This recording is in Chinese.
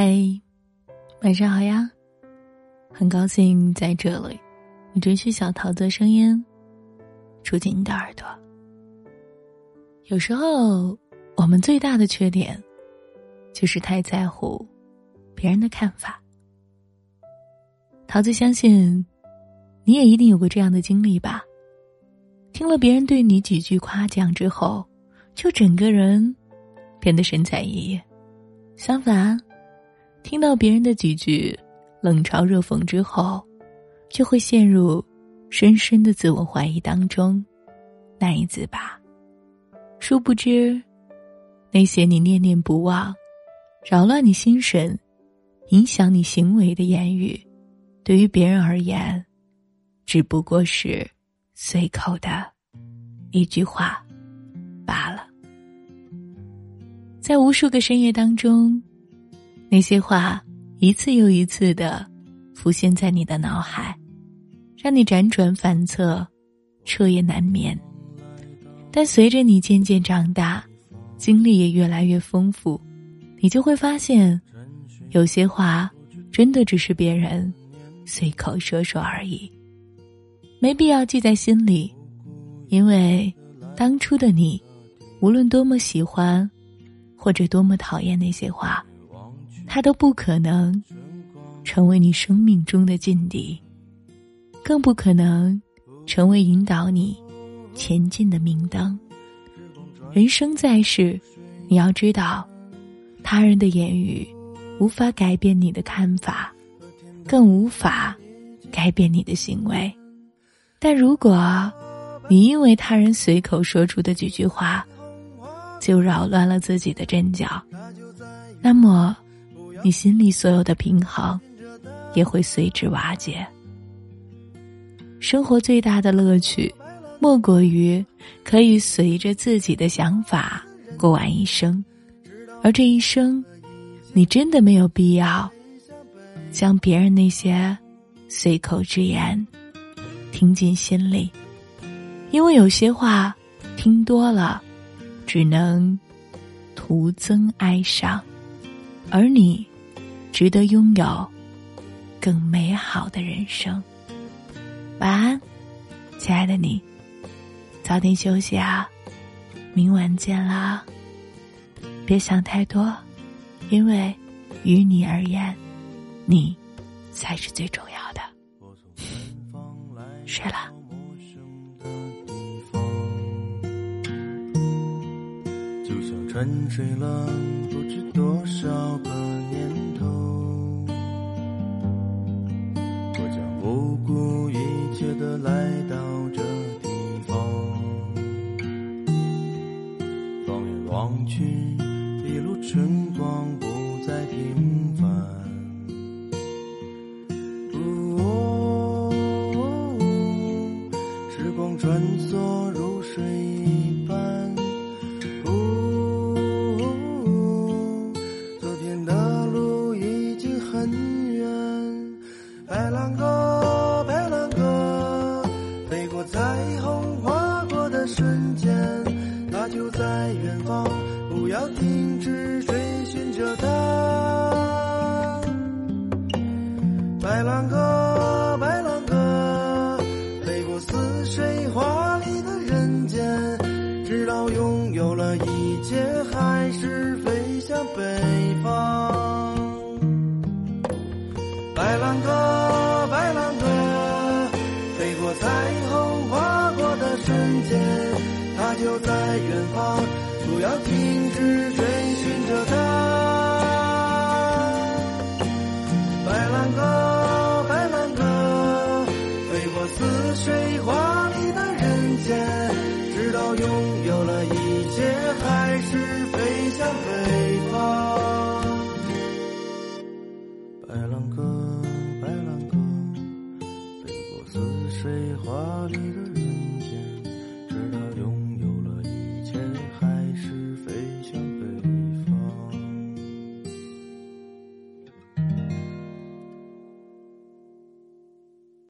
嘿，晚上好呀！很高兴在这里，你准许小桃的声音住进你的耳朵。有时候，我们最大的缺点，就是太在乎别人的看法。桃子相信，你也一定有过这样的经历吧？听了别人对你几句夸奖之后，就整个人变得神采奕奕；相反，听到别人的几句冷嘲热讽之后，就会陷入深深的自我怀疑当中，难以自拔。殊不知，那些你念念不忘、扰乱你心神、影响你行为的言语，对于别人而言，只不过是。随口的一句话罢了，在无数个深夜当中，那些话一次又一次的浮现在你的脑海，让你辗转反侧，彻夜难眠。但随着你渐渐长大，经历也越来越丰富，你就会发现，有些话真的只是别人随口说说而已。没必要记在心里，因为当初的你，无论多么喜欢，或者多么讨厌那些话，他都不可能成为你生命中的劲敌，更不可能成为引导你前进的明灯。人生在世，你要知道，他人的言语无法改变你的看法，更无法改变你的行为。但如果，你因为他人随口说出的几句话，就扰乱了自己的阵脚，那么，你心里所有的平衡，也会随之瓦解。生活最大的乐趣，莫过于可以随着自己的想法过完一生，而这一生，你真的没有必要，将别人那些随口之言。听进心里，因为有些话听多了，只能徒增哀伤，而你值得拥有更美好的人生。晚安，亲爱的你，早点休息啊，明晚见啦。别想太多，因为于你而言，你才是最重要的。睡了。沉睡了不知多少个年头，我将不顾一切的来到这地方，放眼望去，一路春光不再平凡。虹，划过的瞬间，它就在远方，不要停止追寻着它。白兰鸽，白兰鸽，飞过似水华丽的人间。直到。拥有了一切，还是飞向北方。白兰鸽，间，他就在远方，不要停止追寻着他。白兰鸽，白兰鸽，飞过似水华丽的人间，直到拥有了一切，还是飞向北方。白兰鸽，白兰鸽，飞过似水华丽的人间。